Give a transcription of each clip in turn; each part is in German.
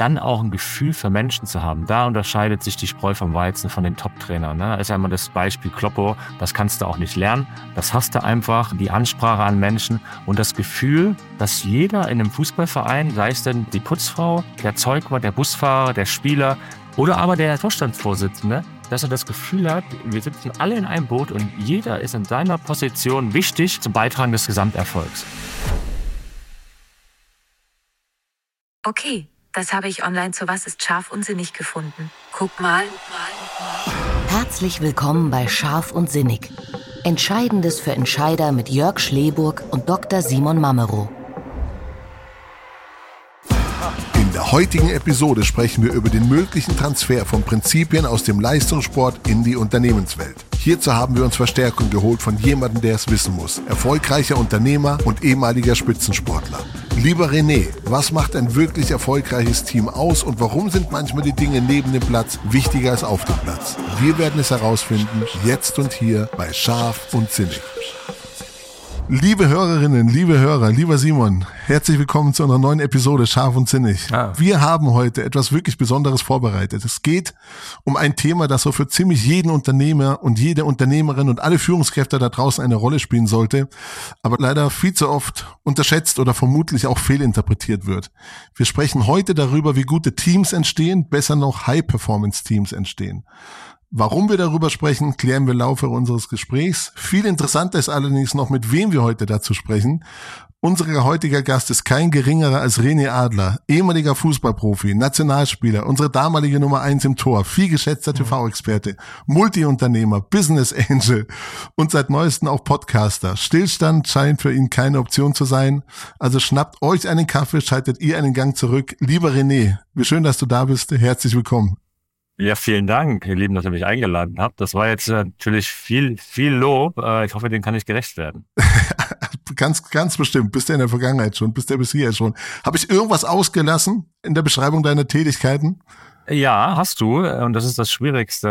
dann auch ein Gefühl für Menschen zu haben. Da unterscheidet sich die Spreu vom Weizen von den Top-Trainern. Ne? Ist ja immer das Beispiel Kloppo, das kannst du auch nicht lernen. Das hast du einfach, die Ansprache an Menschen und das Gefühl, dass jeder in einem Fußballverein, sei es denn die Putzfrau, der Zeugwart, der Busfahrer, der Spieler oder aber der Vorstandsvorsitzende, dass er das Gefühl hat, wir sitzen alle in einem Boot und jeder ist in seiner Position wichtig zum Beitragen des Gesamterfolgs. Okay, das habe ich online zu Was ist scharf und sinnig gefunden. Guck mal. Herzlich willkommen bei Scharf und Sinnig. Entscheidendes für Entscheider mit Jörg Schleburg und Dr. Simon Mamero. In der heutigen Episode sprechen wir über den möglichen Transfer von Prinzipien aus dem Leistungssport in die Unternehmenswelt. Hierzu haben wir uns Verstärkung geholt von jemandem, der es wissen muss. Erfolgreicher Unternehmer und ehemaliger Spitzensportler. Lieber René, was macht ein wirklich erfolgreiches Team aus und warum sind manchmal die Dinge neben dem Platz wichtiger als auf dem Platz? Wir werden es herausfinden, jetzt und hier bei Scharf und Zinnig. Liebe Hörerinnen, liebe Hörer, lieber Simon, herzlich willkommen zu einer neuen Episode Scharf und Sinnig. Ah. Wir haben heute etwas wirklich Besonderes vorbereitet. Es geht um ein Thema, das so für ziemlich jeden Unternehmer und jede Unternehmerin und alle Führungskräfte da draußen eine Rolle spielen sollte, aber leider viel zu oft unterschätzt oder vermutlich auch fehlinterpretiert wird. Wir sprechen heute darüber, wie gute Teams entstehen, besser noch High-Performance-Teams entstehen. Warum wir darüber sprechen, klären wir im Laufe unseres Gesprächs. Viel interessanter ist allerdings noch, mit wem wir heute dazu sprechen. Unser heutiger Gast ist kein geringerer als René Adler, ehemaliger Fußballprofi, Nationalspieler, unsere damalige Nummer eins im Tor, viel geschätzter TV-Experte, Multiunternehmer, Business Angel und seit neuestem auch Podcaster. Stillstand scheint für ihn keine Option zu sein. Also schnappt euch einen Kaffee, schaltet ihr einen Gang zurück. Lieber René, wie schön, dass du da bist. Herzlich willkommen. Ja, vielen Dank, ihr Lieben, dass ihr mich eingeladen habt. Das war jetzt äh, natürlich viel, viel Lob. Äh, ich hoffe, dem kann ich gerecht werden. ganz, ganz bestimmt. Bist du in der Vergangenheit schon, bist du bis hier schon. Habe ich irgendwas ausgelassen in der Beschreibung deiner Tätigkeiten? Ja, hast du. Und das ist das schwierigste,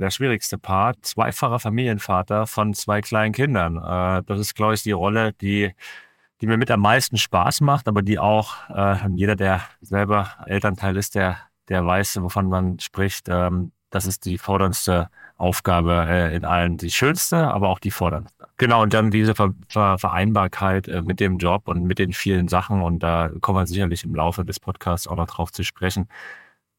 der schwierigste Part. Zweifacher Familienvater von zwei kleinen Kindern. Äh, das ist, glaube ich, die Rolle, die die mir mit am meisten Spaß macht, aber die auch jeder, der selber Elternteil ist, der der weiß, wovon man spricht. Ähm, das ist die forderndste Aufgabe äh, in allen, die schönste, aber auch die forderndste. Genau, und dann diese Ver Ver Vereinbarkeit äh, mit dem Job und mit den vielen Sachen. Und da kommen wir sicherlich im Laufe des Podcasts auch noch drauf zu sprechen,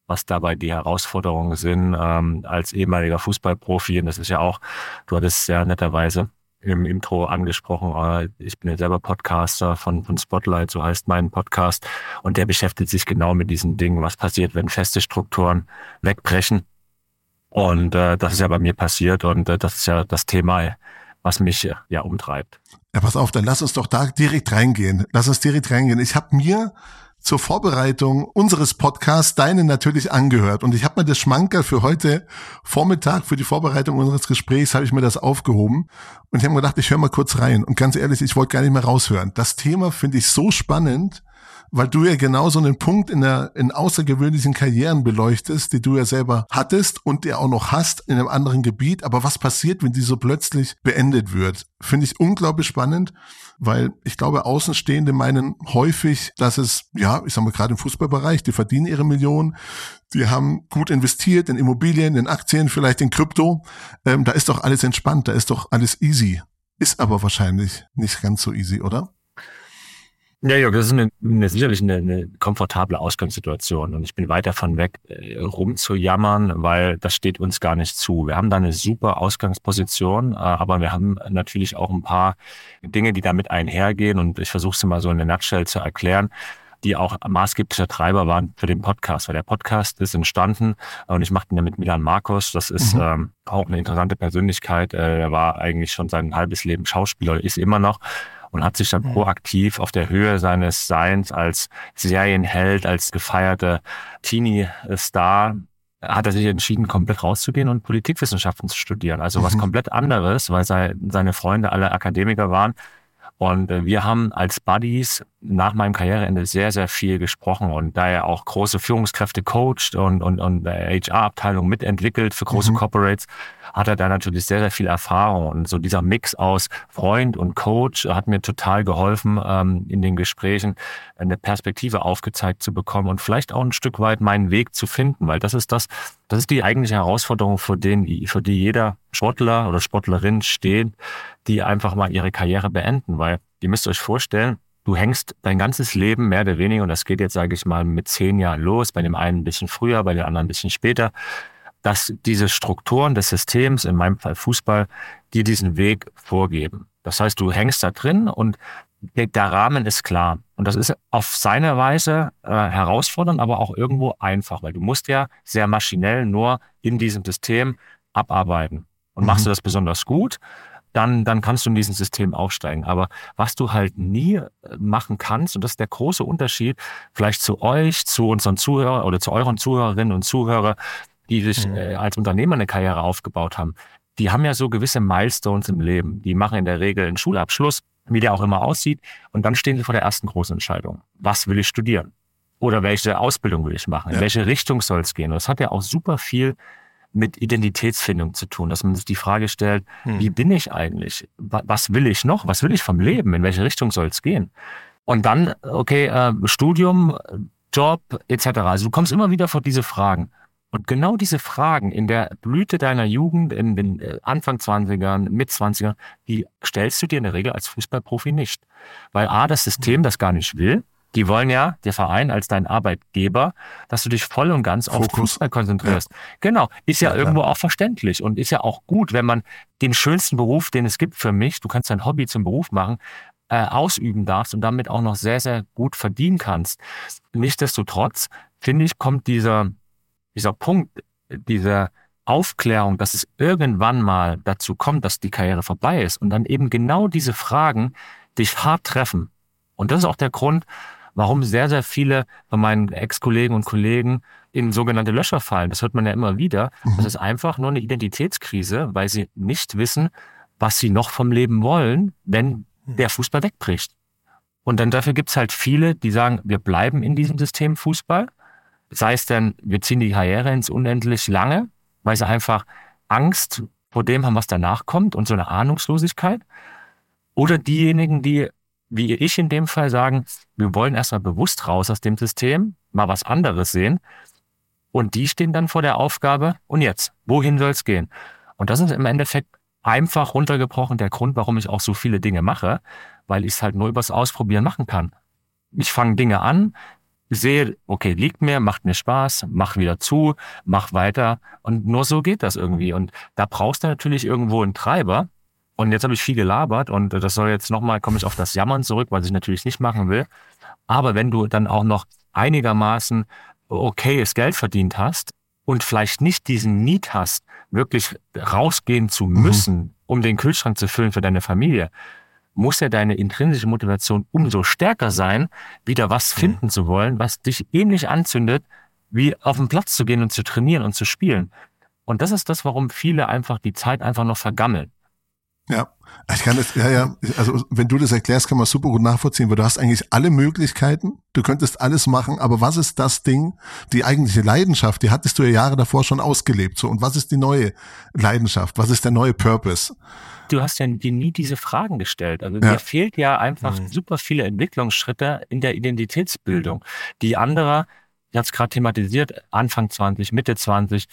was dabei die Herausforderungen sind ähm, als ehemaliger Fußballprofi. Und das ist ja auch, du hattest ja netterweise im Intro angesprochen. Äh, ich bin ja selber Podcaster von, von Spotlight, so heißt mein Podcast. Und der beschäftigt sich genau mit diesen Dingen. Was passiert, wenn feste Strukturen wegbrechen? Und äh, das ist ja bei mir passiert und äh, das ist ja das Thema, was mich äh, ja umtreibt. Ja, pass auf, dann lass uns doch da direkt reingehen. Lass uns direkt reingehen. Ich habe mir zur Vorbereitung unseres Podcasts deinen natürlich angehört. Und ich habe mir das Schmankerl für heute Vormittag, für die Vorbereitung unseres Gesprächs, habe ich mir das aufgehoben. Und ich habe mir gedacht, ich höre mal kurz rein. Und ganz ehrlich, ich wollte gar nicht mehr raushören. Das Thema finde ich so spannend, weil du ja genau so einen Punkt in der in außergewöhnlichen Karrieren beleuchtest, die du ja selber hattest und der auch noch hast in einem anderen Gebiet. Aber was passiert, wenn die so plötzlich beendet wird? Finde ich unglaublich spannend, weil ich glaube, Außenstehende meinen häufig, dass es, ja, ich sag mal gerade im Fußballbereich, die verdienen ihre Millionen, die haben gut investiert in Immobilien, in Aktien, vielleicht in Krypto. Ähm, da ist doch alles entspannt, da ist doch alles easy. Ist aber wahrscheinlich nicht ganz so easy, oder? Ja, ja, das ist eine, eine, sicherlich eine, eine komfortable Ausgangssituation und ich bin weit davon weg, äh, rumzujammern, weil das steht uns gar nicht zu. Wir haben da eine super Ausgangsposition, äh, aber wir haben natürlich auch ein paar Dinge, die damit einhergehen und ich versuche es mal so in der Nutshell zu erklären die auch maßgeblicher Treiber waren für den Podcast, weil der Podcast ist entstanden und ich mache den ja mit Milan Markus. Das ist mhm. ähm, auch eine interessante Persönlichkeit. Äh, er war eigentlich schon sein halbes Leben Schauspieler, ist immer noch und hat sich dann proaktiv auf der Höhe seines Seins als Serienheld, als gefeierter Teenie-Star hat er sich entschieden, komplett rauszugehen und Politikwissenschaften zu studieren. Also was mhm. komplett anderes, weil seine Freunde alle Akademiker waren. Und äh, wir haben als Buddies nach meinem Karriereende sehr, sehr viel gesprochen und da er auch große Führungskräfte coacht und, und, und HR-Abteilung mitentwickelt für große mhm. Corporates, hat er da natürlich sehr, sehr viel Erfahrung. Und so dieser Mix aus Freund und Coach hat mir total geholfen, ähm, in den Gesprächen eine Perspektive aufgezeigt zu bekommen und vielleicht auch ein Stück weit meinen Weg zu finden, weil das ist das, das ist die eigentliche Herausforderung, für, den, für die jeder Sportler oder Sportlerin steht, die einfach mal ihre Karriere beenden, weil ihr müsst euch vorstellen, du hängst dein ganzes Leben mehr oder weniger, und das geht jetzt, sage ich mal, mit zehn Jahren los, bei dem einen ein bisschen früher, bei dem anderen ein bisschen später, dass diese Strukturen des Systems, in meinem Fall Fußball, dir diesen Weg vorgeben. Das heißt, du hängst da drin und der, Rahmen ist klar. Und das ist auf seine Weise äh, herausfordernd, aber auch irgendwo einfach, weil du musst ja sehr maschinell nur in diesem System abarbeiten. Und mhm. machst du das besonders gut, dann, dann kannst du in diesem System aufsteigen. Aber was du halt nie äh, machen kannst, und das ist der große Unterschied, vielleicht zu euch, zu unseren Zuhörern oder zu euren Zuhörerinnen und Zuhörern, die sich mhm. äh, als Unternehmer eine Karriere aufgebaut haben, die haben ja so gewisse Milestones im Leben. Die machen in der Regel einen Schulabschluss, wie der auch immer aussieht, und dann stehen sie vor der ersten großen Entscheidung. Was will ich studieren? Oder welche Ausbildung will ich machen? In ja. welche Richtung soll es gehen? Und das hat ja auch super viel mit Identitätsfindung zu tun, dass man sich die Frage stellt, hm. wie bin ich eigentlich? Was will ich noch? Was will ich vom Leben? In welche Richtung soll es gehen? Und dann, okay, äh, Studium, Job etc. Also du kommst immer wieder vor diese Fragen. Und genau diese Fragen in der Blüte deiner Jugend, in den äh, Anfang 20ern, mit 20ern, die stellst du dir in der Regel als Fußballprofi nicht. Weil A, das System das gar nicht will. Die wollen ja, der Verein als dein Arbeitgeber, dass du dich voll und ganz Fokus. auf Fußball konzentrierst. Ja. Genau. Ist ja, ja irgendwo auch verständlich und ist ja auch gut, wenn man den schönsten Beruf, den es gibt für mich, du kannst dein Hobby zum Beruf machen, äh, ausüben darfst und damit auch noch sehr, sehr gut verdienen kannst. Nichtsdestotrotz, finde ich, kommt dieser, dieser Punkt, dieser Aufklärung, dass es irgendwann mal dazu kommt, dass die Karriere vorbei ist und dann eben genau diese Fragen dich hart treffen. Und das ist auch der Grund, warum sehr, sehr viele von meinen Ex-Kollegen und Kollegen in sogenannte Löcher fallen. Das hört man ja immer wieder. Mhm. Das ist einfach nur eine Identitätskrise, weil sie nicht wissen, was sie noch vom Leben wollen, wenn mhm. der Fußball wegbricht. Und dann dafür gibt's halt viele, die sagen, wir bleiben in diesem System Fußball sei es denn, wir ziehen die Karriere ins Unendlich lange, weil sie einfach Angst vor dem haben, was danach kommt und so eine Ahnungslosigkeit. Oder diejenigen, die, wie ich in dem Fall, sagen, wir wollen erstmal bewusst raus aus dem System, mal was anderes sehen. Und die stehen dann vor der Aufgabe, und jetzt, wohin soll es gehen? Und das ist im Endeffekt einfach runtergebrochen der Grund, warum ich auch so viele Dinge mache, weil ich es halt nur übers Ausprobieren machen kann. Ich fange Dinge an, sehe, okay, liegt mir, macht mir Spaß, mach wieder zu, mach weiter. Und nur so geht das irgendwie. Und da brauchst du natürlich irgendwo einen Treiber. Und jetzt habe ich viel gelabert und das soll jetzt nochmal, komme ich auf das Jammern zurück, was ich natürlich nicht machen will. Aber wenn du dann auch noch einigermaßen okayes Geld verdient hast und vielleicht nicht diesen Need hast, wirklich rausgehen zu mhm. müssen, mhm. um den Kühlschrank zu füllen für deine Familie, muss ja deine intrinsische Motivation umso stärker sein, wieder was mhm. finden zu wollen, was dich ähnlich anzündet, wie auf den Platz zu gehen und zu trainieren und zu spielen. Und das ist das, warum viele einfach die Zeit einfach noch vergammeln. Ja, ich kann das, ja, ja, also wenn du das erklärst, kann man super gut nachvollziehen, weil du hast eigentlich alle Möglichkeiten, du könntest alles machen, aber was ist das Ding, die eigentliche Leidenschaft, die hattest du ja Jahre davor schon ausgelebt, so, und was ist die neue Leidenschaft, was ist der neue Purpose? du hast ja dir nie diese Fragen gestellt. Also ja. dir fehlt ja einfach mhm. super viele Entwicklungsschritte in der Identitätsbildung, die andere, ich habe es gerade thematisiert, Anfang 20, Mitte 20,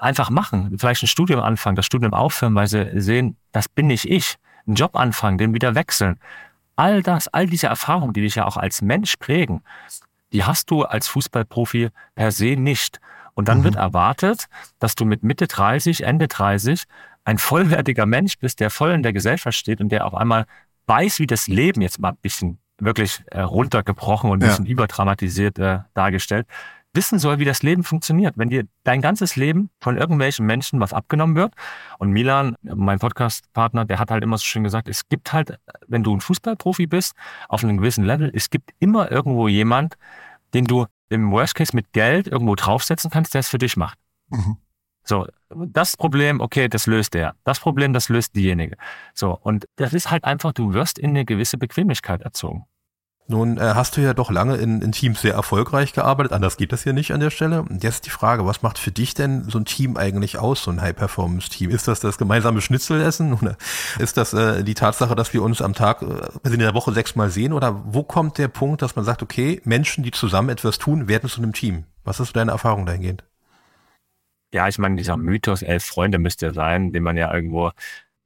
einfach machen. Vielleicht ein Studium anfangen, das Studium aufhören, weil sie sehen, das bin nicht ich. Einen Job anfangen, den wieder wechseln. All das, all diese Erfahrungen, die dich ja auch als Mensch prägen, die hast du als Fußballprofi per se nicht. Und dann mhm. wird erwartet, dass du mit Mitte 30, Ende 30 ein vollwertiger Mensch bist, der voll in der Gesellschaft steht und der auf einmal weiß, wie das Leben jetzt mal ein bisschen wirklich äh, runtergebrochen und ein bisschen überdramatisiert äh, dargestellt, wissen soll, wie das Leben funktioniert. Wenn dir dein ganzes Leben von irgendwelchen Menschen was abgenommen wird und Milan, mein Podcast-Partner, der hat halt immer so schön gesagt, es gibt halt, wenn du ein Fußballprofi bist, auf einem gewissen Level, es gibt immer irgendwo jemand, den du im Worst Case mit Geld irgendwo draufsetzen kannst, der es für dich macht. Mhm. So, das Problem, okay, das löst der. Das Problem, das löst diejenige. So, und das ist halt einfach, du wirst in eine gewisse Bequemlichkeit erzogen. Nun äh, hast du ja doch lange in, in Teams sehr erfolgreich gearbeitet, anders geht das hier nicht an der Stelle. Und jetzt die Frage, was macht für dich denn so ein Team eigentlich aus, so ein High-Performance-Team? Ist das das gemeinsame Schnitzelessen oder ist das äh, die Tatsache, dass wir uns am Tag, äh, also in der Woche sechsmal sehen oder wo kommt der Punkt, dass man sagt, okay, Menschen, die zusammen etwas tun, werden zu einem Team? Was ist deine Erfahrung dahingehend? Ja, ich meine, dieser Mythos elf Freunde müsste sein, den man ja irgendwo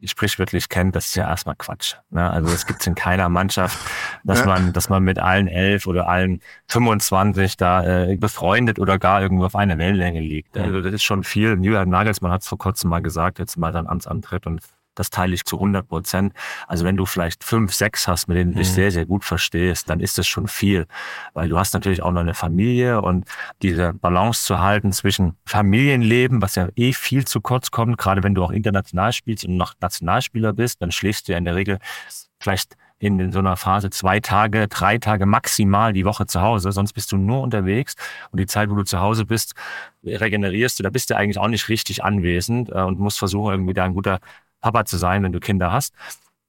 sprichwörtlich kennt, das ist ja erstmal Quatsch. Ne? Also es gibt in keiner Mannschaft, dass ja. man, dass man mit allen elf oder allen 25 da äh, befreundet oder gar irgendwo auf einer Wellenlänge liegt. Also das ist schon viel. Julian Nagelsmann hat es vor kurzem mal gesagt, jetzt mal sein Amtsantritt und das teile ich zu 100 Prozent. Also wenn du vielleicht fünf, sechs hast, mit denen du dich mhm. sehr, sehr gut verstehst, dann ist das schon viel. Weil du hast natürlich auch noch eine Familie und diese Balance zu halten zwischen Familienleben, was ja eh viel zu kurz kommt, gerade wenn du auch international spielst und noch Nationalspieler bist, dann schläfst du ja in der Regel vielleicht in so einer Phase zwei Tage, drei Tage maximal die Woche zu Hause, sonst bist du nur unterwegs und die Zeit, wo du zu Hause bist, regenerierst du, da bist du eigentlich auch nicht richtig anwesend äh, und musst versuchen, irgendwie da ein guter Papa zu sein, wenn du Kinder hast.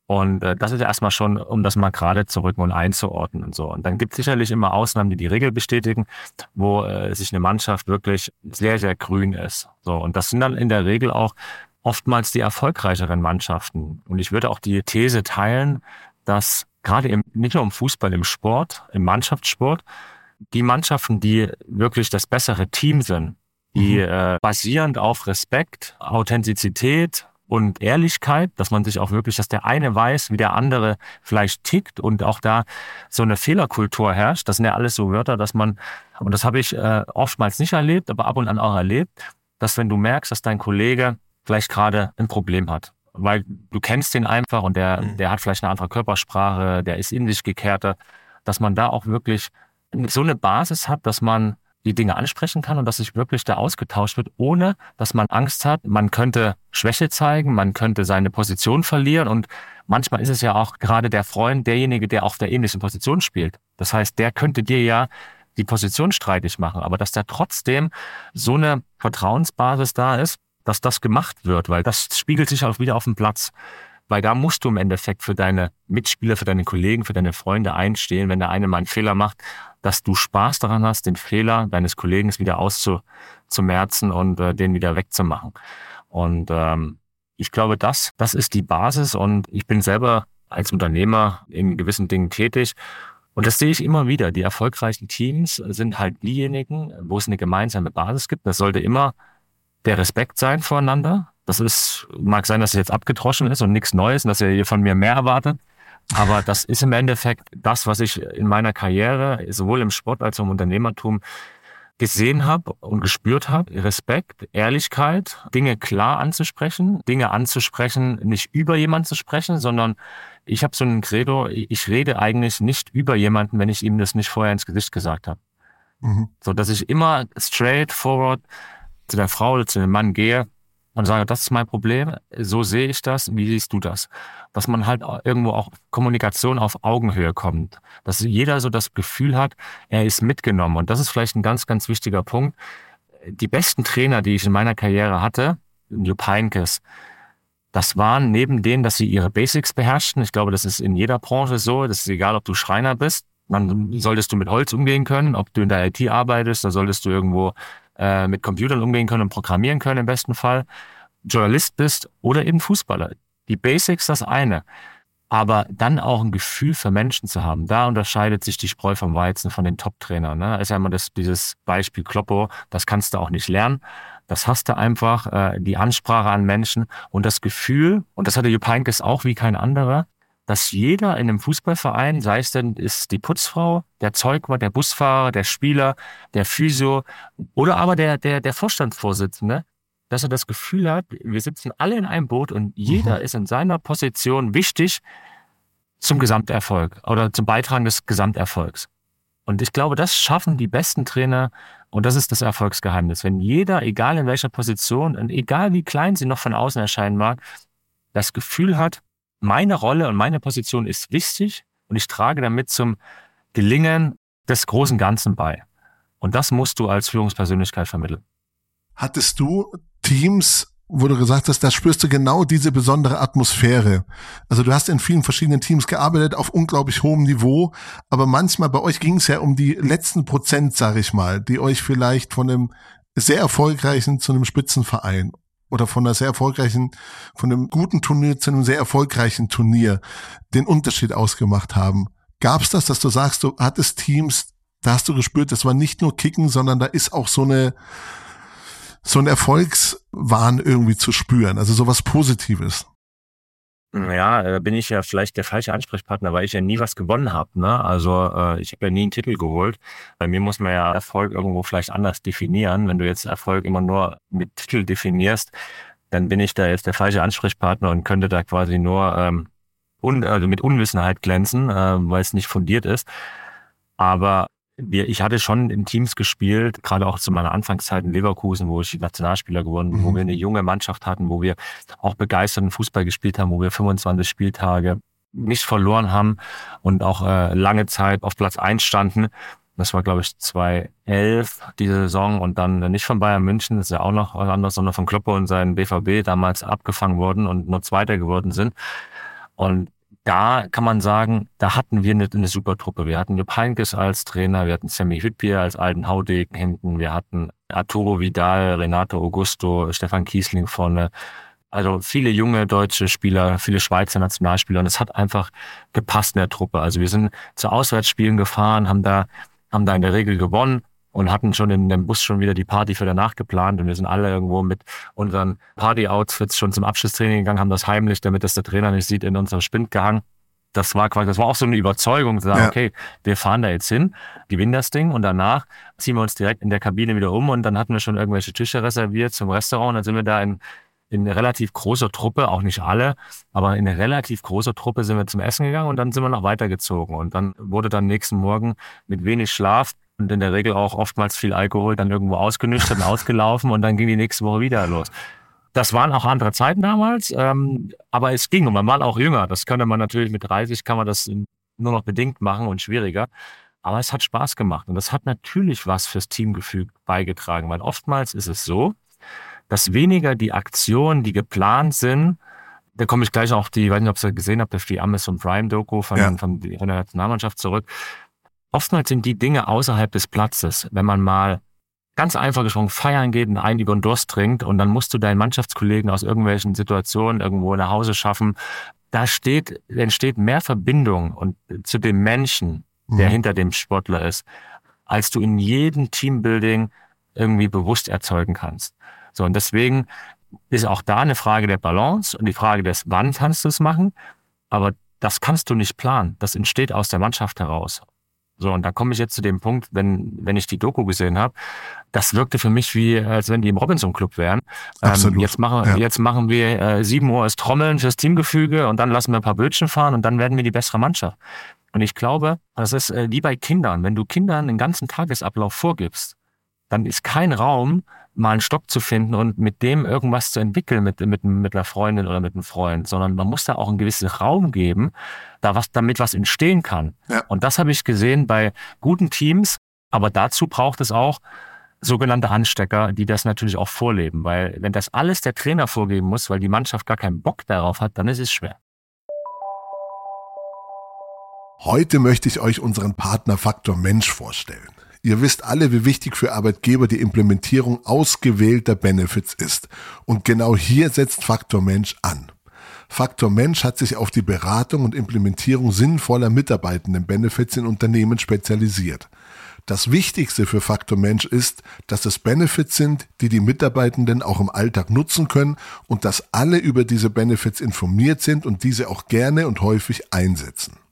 Und äh, das ist ja erstmal schon, um das mal gerade zu rücken und einzuordnen und so. Und dann gibt es sicherlich immer Ausnahmen, die die Regel bestätigen, wo äh, sich eine Mannschaft wirklich sehr, sehr grün ist. So und das sind dann in der Regel auch oftmals die erfolgreicheren Mannschaften. Und ich würde auch die These teilen, dass gerade im, nicht nur im Fußball, im Sport, im Mannschaftssport, die Mannschaften, die wirklich das bessere Team sind, die mhm. äh, basierend auf Respekt, Authentizität, und Ehrlichkeit, dass man sich auch wirklich, dass der eine weiß, wie der andere vielleicht tickt und auch da so eine Fehlerkultur herrscht. Das sind ja alles so Wörter, dass man, und das habe ich äh, oftmals nicht erlebt, aber ab und an auch erlebt, dass wenn du merkst, dass dein Kollege vielleicht gerade ein Problem hat, weil du kennst den einfach und der, mhm. der hat vielleicht eine andere Körpersprache, der ist in sich gekehrter, dass man da auch wirklich so eine Basis hat, dass man die Dinge ansprechen kann und dass sich wirklich da ausgetauscht wird, ohne dass man Angst hat, man könnte Schwäche zeigen, man könnte seine Position verlieren und manchmal ist es ja auch gerade der Freund derjenige, der auf der ähnlichen Position spielt. Das heißt, der könnte dir ja die Position streitig machen, aber dass da trotzdem so eine Vertrauensbasis da ist, dass das gemacht wird, weil das spiegelt sich auch wieder auf dem Platz. Weil da musst du im Endeffekt für deine Mitspieler, für deine Kollegen, für deine Freunde einstehen, wenn der eine mal einen Fehler macht, dass du Spaß daran hast, den Fehler deines Kollegen wieder auszumerzen und äh, den wieder wegzumachen. Und ähm, ich glaube, das, das ist die Basis und ich bin selber als Unternehmer in gewissen Dingen tätig und das sehe ich immer wieder. Die erfolgreichen Teams sind halt diejenigen, wo es eine gemeinsame Basis gibt. Das sollte immer der Respekt sein voreinander. Das ist, mag sein, dass es jetzt abgetroschen ist und nichts Neues und dass ihr hier von mir mehr erwartet. Aber das ist im Endeffekt das, was ich in meiner Karriere, sowohl im Sport als auch im Unternehmertum, gesehen habe und gespürt habe. Respekt, Ehrlichkeit, Dinge klar anzusprechen, Dinge anzusprechen, nicht über jemanden zu sprechen, sondern ich habe so ein Credo, ich rede eigentlich nicht über jemanden, wenn ich ihm das nicht vorher ins Gesicht gesagt habe. Mhm. So dass ich immer straight forward zu der Frau oder zu dem Mann gehe und sage, das ist mein Problem, so sehe ich das, wie siehst du das? Dass man halt irgendwo auch Kommunikation auf Augenhöhe kommt, dass jeder so das Gefühl hat, er ist mitgenommen. Und das ist vielleicht ein ganz, ganz wichtiger Punkt. Die besten Trainer, die ich in meiner Karriere hatte, Jupp Heynckes, das waren neben denen, dass sie ihre Basics beherrschten. Ich glaube, das ist in jeder Branche so. Das ist egal, ob du Schreiner bist. Dann solltest du mit Holz umgehen können. Ob du in der IT arbeitest, da solltest du irgendwo äh, mit Computern umgehen können und programmieren können im besten Fall, Journalist bist oder eben Fußballer. Die Basics das eine. Aber dann auch ein Gefühl für Menschen zu haben, da unterscheidet sich die Spreu vom Weizen von den Top-Trainern. Ne? Ist ja immer das, dieses Beispiel Kloppo, das kannst du auch nicht lernen. Das hast du einfach, äh, die Ansprache an Menschen und das Gefühl, und das hatte Jupp Heynckes auch wie kein anderer, dass jeder in einem Fußballverein, sei es denn ist die Putzfrau, der Zeugwart, der Busfahrer, der Spieler, der Physio oder aber der, der, der Vorstandsvorsitzende, dass er das Gefühl hat, wir sitzen alle in einem Boot und jeder mhm. ist in seiner Position wichtig zum Gesamterfolg oder zum Beitragen des Gesamterfolgs. Und ich glaube, das schaffen die besten Trainer und das ist das Erfolgsgeheimnis. Wenn jeder, egal in welcher Position und egal wie klein sie noch von außen erscheinen mag, das Gefühl hat, meine Rolle und meine Position ist wichtig und ich trage damit zum Gelingen des großen Ganzen bei. Und das musst du als Führungspersönlichkeit vermitteln. Hattest du Teams wo du gesagt hast, da spürst du genau diese besondere Atmosphäre. Also du hast in vielen verschiedenen Teams gearbeitet auf unglaublich hohem Niveau, aber manchmal bei euch ging es ja um die letzten Prozent, sag ich mal, die euch vielleicht von einem sehr erfolgreichen zu einem Spitzenverein oder von einer sehr erfolgreichen, von einem guten Turnier zu einem sehr erfolgreichen Turnier den Unterschied ausgemacht haben. Gab es das, dass du sagst, du hattest Teams, da hast du gespürt, das war nicht nur Kicken, sondern da ist auch so eine so ein Erfolgswahn irgendwie zu spüren, also sowas Positives. Ja, da bin ich ja vielleicht der falsche Ansprechpartner, weil ich ja nie was gewonnen habe. Ne? Also äh, ich habe ja nie einen Titel geholt. Bei mir muss man ja Erfolg irgendwo vielleicht anders definieren. Wenn du jetzt Erfolg immer nur mit Titel definierst, dann bin ich da jetzt der falsche Ansprechpartner und könnte da quasi nur ähm, un also mit Unwissenheit glänzen, äh, weil es nicht fundiert ist. Aber wir, ich hatte schon in Teams gespielt, gerade auch zu meiner Anfangszeit in Leverkusen, wo ich Nationalspieler geworden bin, mhm. wo wir eine junge Mannschaft hatten, wo wir auch begeisterten Fußball gespielt haben, wo wir 25 Spieltage nicht verloren haben und auch äh, lange Zeit auf Platz eins standen. Das war, glaube ich, 2011, diese Saison. Und dann nicht von Bayern München, das ist ja auch noch was anderes, sondern von Kloppe und seinen BVB damals abgefangen worden und nur Zweiter geworden sind. Und da kann man sagen, da hatten wir eine, eine super Truppe. Wir hatten Jupp Heynckes als Trainer, wir hatten Sammy Hütbier als alten Haudegen hinten, wir hatten Arturo Vidal, Renato Augusto, Stefan Kiesling vorne. Also viele junge deutsche Spieler, viele Schweizer Nationalspieler und es hat einfach gepasst in der Truppe. Also wir sind zu Auswärtsspielen gefahren, haben da, haben da in der Regel gewonnen und hatten schon in dem Bus schon wieder die Party für danach geplant und wir sind alle irgendwo mit unseren Party-Outfits schon zum Abschlusstraining gegangen, haben das heimlich, damit das der Trainer nicht sieht, in unser Spind gehangen. Das war quasi, das war auch so eine Überzeugung, zu sagen, ja. okay, wir fahren da jetzt hin, gewinnen das Ding und danach ziehen wir uns direkt in der Kabine wieder um und dann hatten wir schon irgendwelche Tische reserviert zum Restaurant und dann sind wir da in, in relativ großer Truppe, auch nicht alle, aber in relativ große Truppe sind wir zum Essen gegangen und dann sind wir noch weitergezogen. Und dann wurde dann nächsten Morgen mit wenig Schlaf und in der Regel auch oftmals viel Alkohol dann irgendwo ausgenüchtert und ausgelaufen und dann ging die nächste Woche wieder los. Das waren auch andere Zeiten damals, ähm, aber es ging und man war auch jünger. Das könnte man natürlich mit 30 kann man das nur noch bedingt machen und schwieriger. Aber es hat Spaß gemacht und das hat natürlich was fürs Teamgefühl beigetragen, weil oftmals ist es so, dass weniger die Aktionen, die geplant sind, da komme ich gleich auf die, ich weiß nicht, ob ihr gesehen habt, auf die Amazon Prime Doku von, ja. von, von der Nationalmannschaft zurück. Oftmals sind die Dinge außerhalb des Platzes. Wenn man mal ganz einfach gesprochen feiern geht und einen über den Durst trinkt und dann musst du deinen Mannschaftskollegen aus irgendwelchen Situationen irgendwo nach Hause schaffen. Da steht, entsteht mehr Verbindung und zu dem Menschen, der mhm. hinter dem Sportler ist, als du in jedem Teambuilding irgendwie bewusst erzeugen kannst. So, und deswegen ist auch da eine Frage der Balance und die Frage des, wann kannst du es machen? Aber das kannst du nicht planen. Das entsteht aus der Mannschaft heraus. So, und da komme ich jetzt zu dem Punkt, wenn, wenn ich die Doku gesehen habe, das wirkte für mich wie, als wenn die im Robinson Club wären. Ähm, Absolut. Ähm, jetzt, machen, ja. jetzt machen wir äh, 7 Uhr ist Trommeln fürs Teamgefüge und dann lassen wir ein paar Bötchen fahren und dann werden wir die bessere Mannschaft. Und ich glaube, das ist äh, wie bei Kindern. Wenn du Kindern den ganzen Tagesablauf vorgibst, dann ist kein Raum, mal einen Stock zu finden und mit dem irgendwas zu entwickeln mit, mit, mit einer Freundin oder mit einem Freund, sondern man muss da auch einen gewissen Raum geben, da was, damit was entstehen kann. Ja. Und das habe ich gesehen bei guten Teams, aber dazu braucht es auch sogenannte Handstecker, die das natürlich auch vorleben, weil wenn das alles der Trainer vorgeben muss, weil die Mannschaft gar keinen Bock darauf hat, dann ist es schwer. Heute möchte ich euch unseren Partner Faktor Mensch vorstellen. Ihr wisst alle, wie wichtig für Arbeitgeber die Implementierung ausgewählter Benefits ist. Und genau hier setzt Faktor Mensch an. Faktor Mensch hat sich auf die Beratung und Implementierung sinnvoller Mitarbeitenden Benefits in Unternehmen spezialisiert. Das Wichtigste für Faktor Mensch ist, dass es Benefits sind, die die Mitarbeitenden auch im Alltag nutzen können und dass alle über diese Benefits informiert sind und diese auch gerne und häufig einsetzen.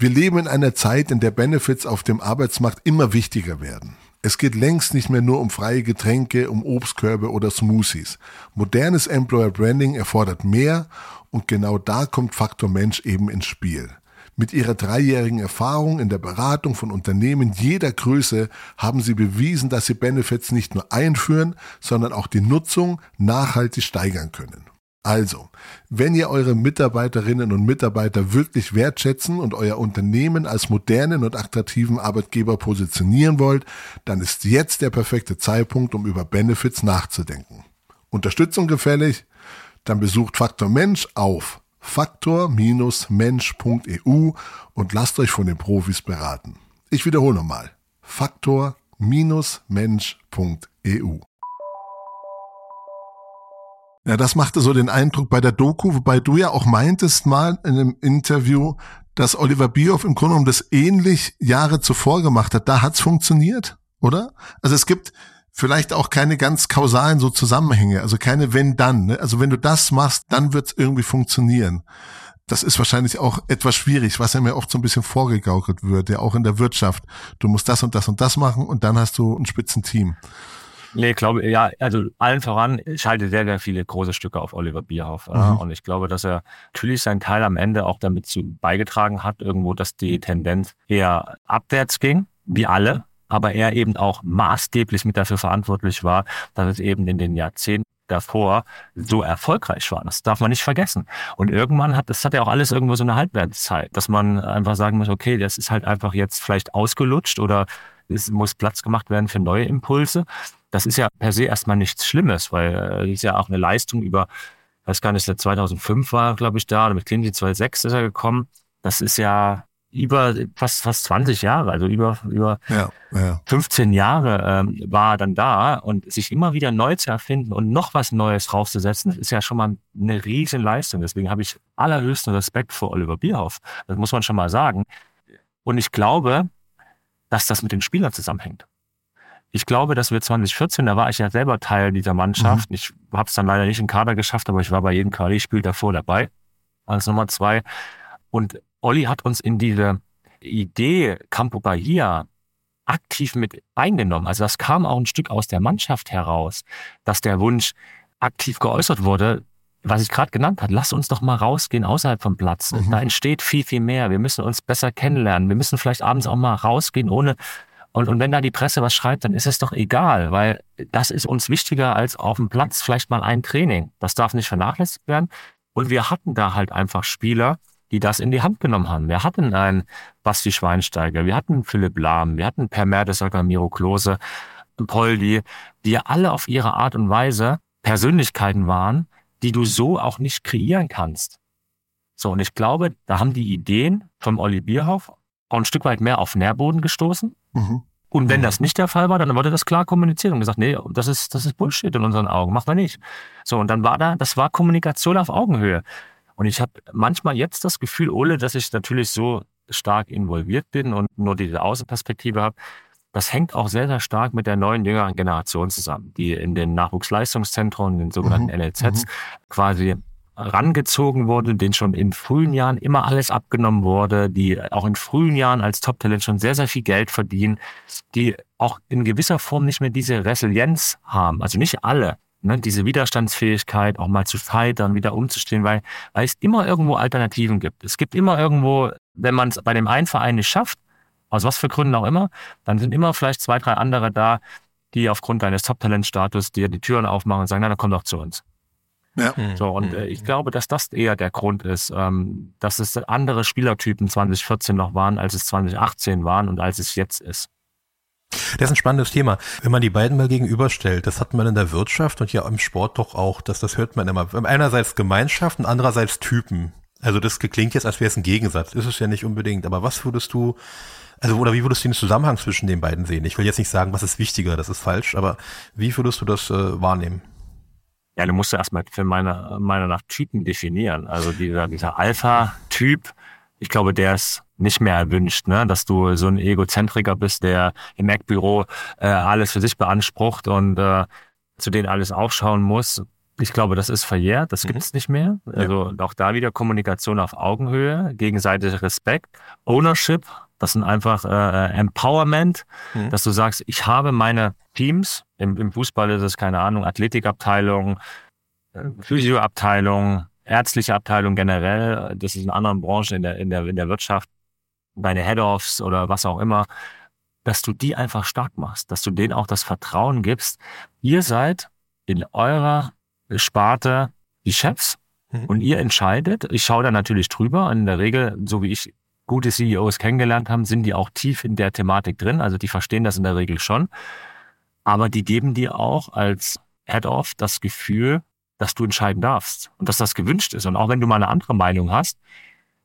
Wir leben in einer Zeit, in der Benefits auf dem Arbeitsmarkt immer wichtiger werden. Es geht längst nicht mehr nur um freie Getränke, um Obstkörbe oder Smoothies. Modernes Employer Branding erfordert mehr und genau da kommt Faktor Mensch eben ins Spiel. Mit ihrer dreijährigen Erfahrung in der Beratung von Unternehmen jeder Größe haben sie bewiesen, dass sie Benefits nicht nur einführen, sondern auch die Nutzung nachhaltig steigern können. Also, wenn ihr eure Mitarbeiterinnen und Mitarbeiter wirklich wertschätzen und euer Unternehmen als modernen und attraktiven Arbeitgeber positionieren wollt, dann ist jetzt der perfekte Zeitpunkt, um über Benefits nachzudenken. Unterstützung gefällig? Dann besucht Faktor Mensch auf faktor-mensch.eu und lasst euch von den Profis beraten. Ich wiederhole nochmal. Faktor-mensch.eu ja, das machte so den Eindruck bei der Doku, wobei du ja auch meintest mal in einem Interview, dass Oliver Bierhoff im Grunde genommen das ähnlich Jahre zuvor gemacht hat. Da hat's funktioniert, oder? Also es gibt vielleicht auch keine ganz kausalen so Zusammenhänge, also keine wenn-dann. Ne? Also wenn du das machst, dann wird's irgendwie funktionieren. Das ist wahrscheinlich auch etwas schwierig, was ja mir oft so ein bisschen vorgegaukelt wird, ja auch in der Wirtschaft. Du musst das und das und das machen und dann hast du ein Spitzenteam. Nee, glaube, ja, also allen voran, ich halte sehr, sehr viele große Stücke auf Oliver Bierhoff. Mhm. Und ich glaube, dass er natürlich seinen Teil am Ende auch damit zu beigetragen hat, irgendwo, dass die Tendenz eher abwärts ging, wie alle, aber er eben auch maßgeblich mit dafür verantwortlich war, dass es eben in den Jahrzehnten davor so erfolgreich war. Das darf man nicht vergessen. Und irgendwann hat, das hat ja auch alles irgendwo so eine Halbwertszeit, dass man einfach sagen muss, okay, das ist halt einfach jetzt vielleicht ausgelutscht oder es muss Platz gemacht werden für neue Impulse. Das ist ja per se erstmal nichts Schlimmes, weil äh, ist ja auch eine Leistung über, weiß gar nicht, seit 2005 war, glaube ich, da, oder mit Clinton 2006 ist er gekommen. Das ist ja über fast fast 20 Jahre, also über über ja, ja. 15 Jahre ähm, war er dann da und sich immer wieder neu zu erfinden und noch was Neues draufzusetzen, ist ja schon mal eine riesen Leistung. Deswegen habe ich allerhöchsten Respekt vor Oliver Bierhoff. Das muss man schon mal sagen. Und ich glaube, dass das mit den Spielern zusammenhängt. Ich glaube, dass wir 2014, da war ich ja selber Teil dieser Mannschaft. Mhm. Ich habe es dann leider nicht im Kader geschafft, aber ich war bei jedem KD-Spiel davor dabei als Nummer zwei. Und Olli hat uns in diese Idee Campo Bahia aktiv mit eingenommen. Also das kam auch ein Stück aus der Mannschaft heraus, dass der Wunsch aktiv geäußert wurde, was ich gerade genannt habe, lass uns doch mal rausgehen außerhalb vom Platz. Mhm. Da entsteht viel, viel mehr. Wir müssen uns besser kennenlernen. Wir müssen vielleicht abends auch mal rausgehen, ohne und, und wenn da die Presse was schreibt, dann ist es doch egal, weil das ist uns wichtiger als auf dem Platz vielleicht mal ein Training. Das darf nicht vernachlässigt werden. Und wir hatten da halt einfach Spieler, die das in die Hand genommen haben. Wir hatten einen Basti Schweinsteiger, wir hatten Philipp Lahm, wir hatten Per Mertesacker, Miro Klose, Poldi, die ja alle auf ihre Art und Weise Persönlichkeiten waren, die du so auch nicht kreieren kannst. So, und ich glaube, da haben die Ideen vom Olli Bierhoff auch ein Stück weit mehr auf Nährboden gestoßen. Mhm. Und wenn mhm. das nicht der Fall war, dann wurde das klar kommuniziert und gesagt, nee, das ist, das ist Bullshit in unseren Augen, machen wir nicht. So, und dann war da, das war Kommunikation auf Augenhöhe. Und ich habe manchmal jetzt das Gefühl, Ole, dass ich natürlich so stark involviert bin und nur diese Außenperspektive habe. Das hängt auch sehr, sehr stark mit der neuen jüngeren Generation zusammen, die in den Nachwuchsleistungszentren, in den sogenannten mhm. NLZs, mhm. quasi rangezogen wurde, denen schon in frühen Jahren immer alles abgenommen wurde, die auch in frühen Jahren als Top-Talent schon sehr, sehr viel Geld verdienen, die auch in gewisser Form nicht mehr diese Resilienz haben. Also nicht alle, ne, diese Widerstandsfähigkeit, auch mal zu scheitern, wieder umzustehen, weil, weil es immer irgendwo Alternativen gibt. Es gibt immer irgendwo, wenn man es bei dem einen Verein nicht schafft, aus was für Gründen auch immer, dann sind immer vielleicht zwei, drei andere da, die aufgrund deines Top-Talent-Status dir die Türen aufmachen und sagen, na, dann komm doch zu uns. Ja. Hm. So, und äh, ich glaube, dass das eher der Grund ist, ähm, dass es andere Spielertypen 2014 noch waren, als es 2018 waren und als es jetzt ist. Das ist ein spannendes Thema. Wenn man die beiden mal gegenüberstellt, das hat man in der Wirtschaft und ja im Sport doch auch, dass das hört man immer. Einerseits Gemeinschaft und andererseits Typen. Also das klingt jetzt, als wäre es ein Gegensatz. Ist es ja nicht unbedingt. Aber was würdest du, also oder wie würdest du den Zusammenhang zwischen den beiden sehen? Ich will jetzt nicht sagen, was ist wichtiger, das ist falsch, aber wie würdest du das äh, wahrnehmen? Ja, du musst ja erstmal für meine, meiner nach Typen definieren. Also dieser, dieser Alpha-Typ, ich glaube, der ist nicht mehr erwünscht, ne? dass du so ein Egozentriker bist, der im Mac-Büro äh, alles für sich beansprucht und äh, zu denen alles aufschauen muss. Ich glaube, das ist verjährt, das mhm. gibt es nicht mehr. Also ja. auch da wieder Kommunikation auf Augenhöhe, gegenseitiger Respekt, Ownership, das sind einfach äh, Empowerment, mhm. dass du sagst, ich habe meine Teams, im, im Fußball ist es, keine Ahnung, Athletikabteilung, äh, Physioabteilung, ärztliche Abteilung generell, das ist in anderen Branchen in der, in der, in der Wirtschaft, deine Head-Offs oder was auch immer, dass du die einfach stark machst, dass du denen auch das Vertrauen gibst. Ihr seid in eurer Sparte die Chefs mhm. und ihr entscheidet. Ich schaue da natürlich drüber. In der Regel, so wie ich gute CEOs kennengelernt haben, sind die auch tief in der Thematik drin. Also die verstehen das in der Regel schon. Aber die geben dir auch als Head-Off das Gefühl, dass du entscheiden darfst und dass das gewünscht ist. Und auch wenn du mal eine andere Meinung hast,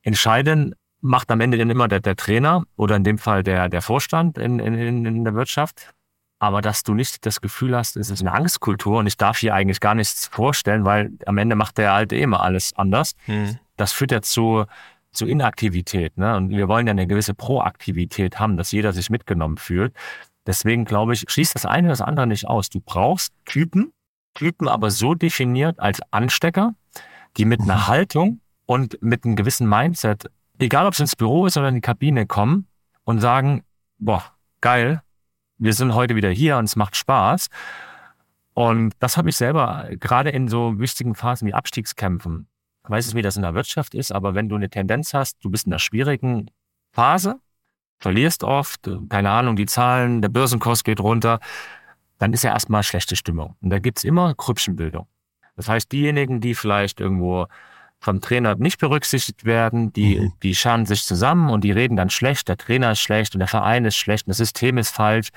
entscheiden macht am Ende dann immer der, der Trainer oder in dem Fall der, der Vorstand in, in, in der Wirtschaft. Aber dass du nicht das Gefühl hast, es ist eine Angstkultur und ich darf hier eigentlich gar nichts vorstellen, weil am Ende macht der Alte immer alles anders. Hm. Das führt ja zu, Inaktivität. Ne? Und wir wollen ja eine gewisse Proaktivität haben, dass jeder sich mitgenommen fühlt. Deswegen glaube ich, schließt das eine das andere nicht aus. Du brauchst Typen, Typen aber so definiert als Anstecker, die mit einer mhm. Haltung und mit einem gewissen Mindset, egal ob es ins Büro ist oder in die Kabine kommen und sagen, boah, geil, wir sind heute wieder hier und es macht Spaß. Und das habe ich selber gerade in so wichtigen Phasen wie Abstiegskämpfen. Ich weiß nicht, wie das in der Wirtschaft ist, aber wenn du eine Tendenz hast, du bist in einer schwierigen Phase, verlierst oft, keine Ahnung, die Zahlen, der Börsenkurs geht runter, dann ist ja erstmal schlechte Stimmung. Und da gibt's immer Krüppchenbildung. Das heißt, diejenigen, die vielleicht irgendwo vom Trainer nicht berücksichtigt werden, die, mhm. die scharen sich zusammen und die reden dann schlecht, der Trainer ist schlecht und der Verein ist schlecht und das System ist falsch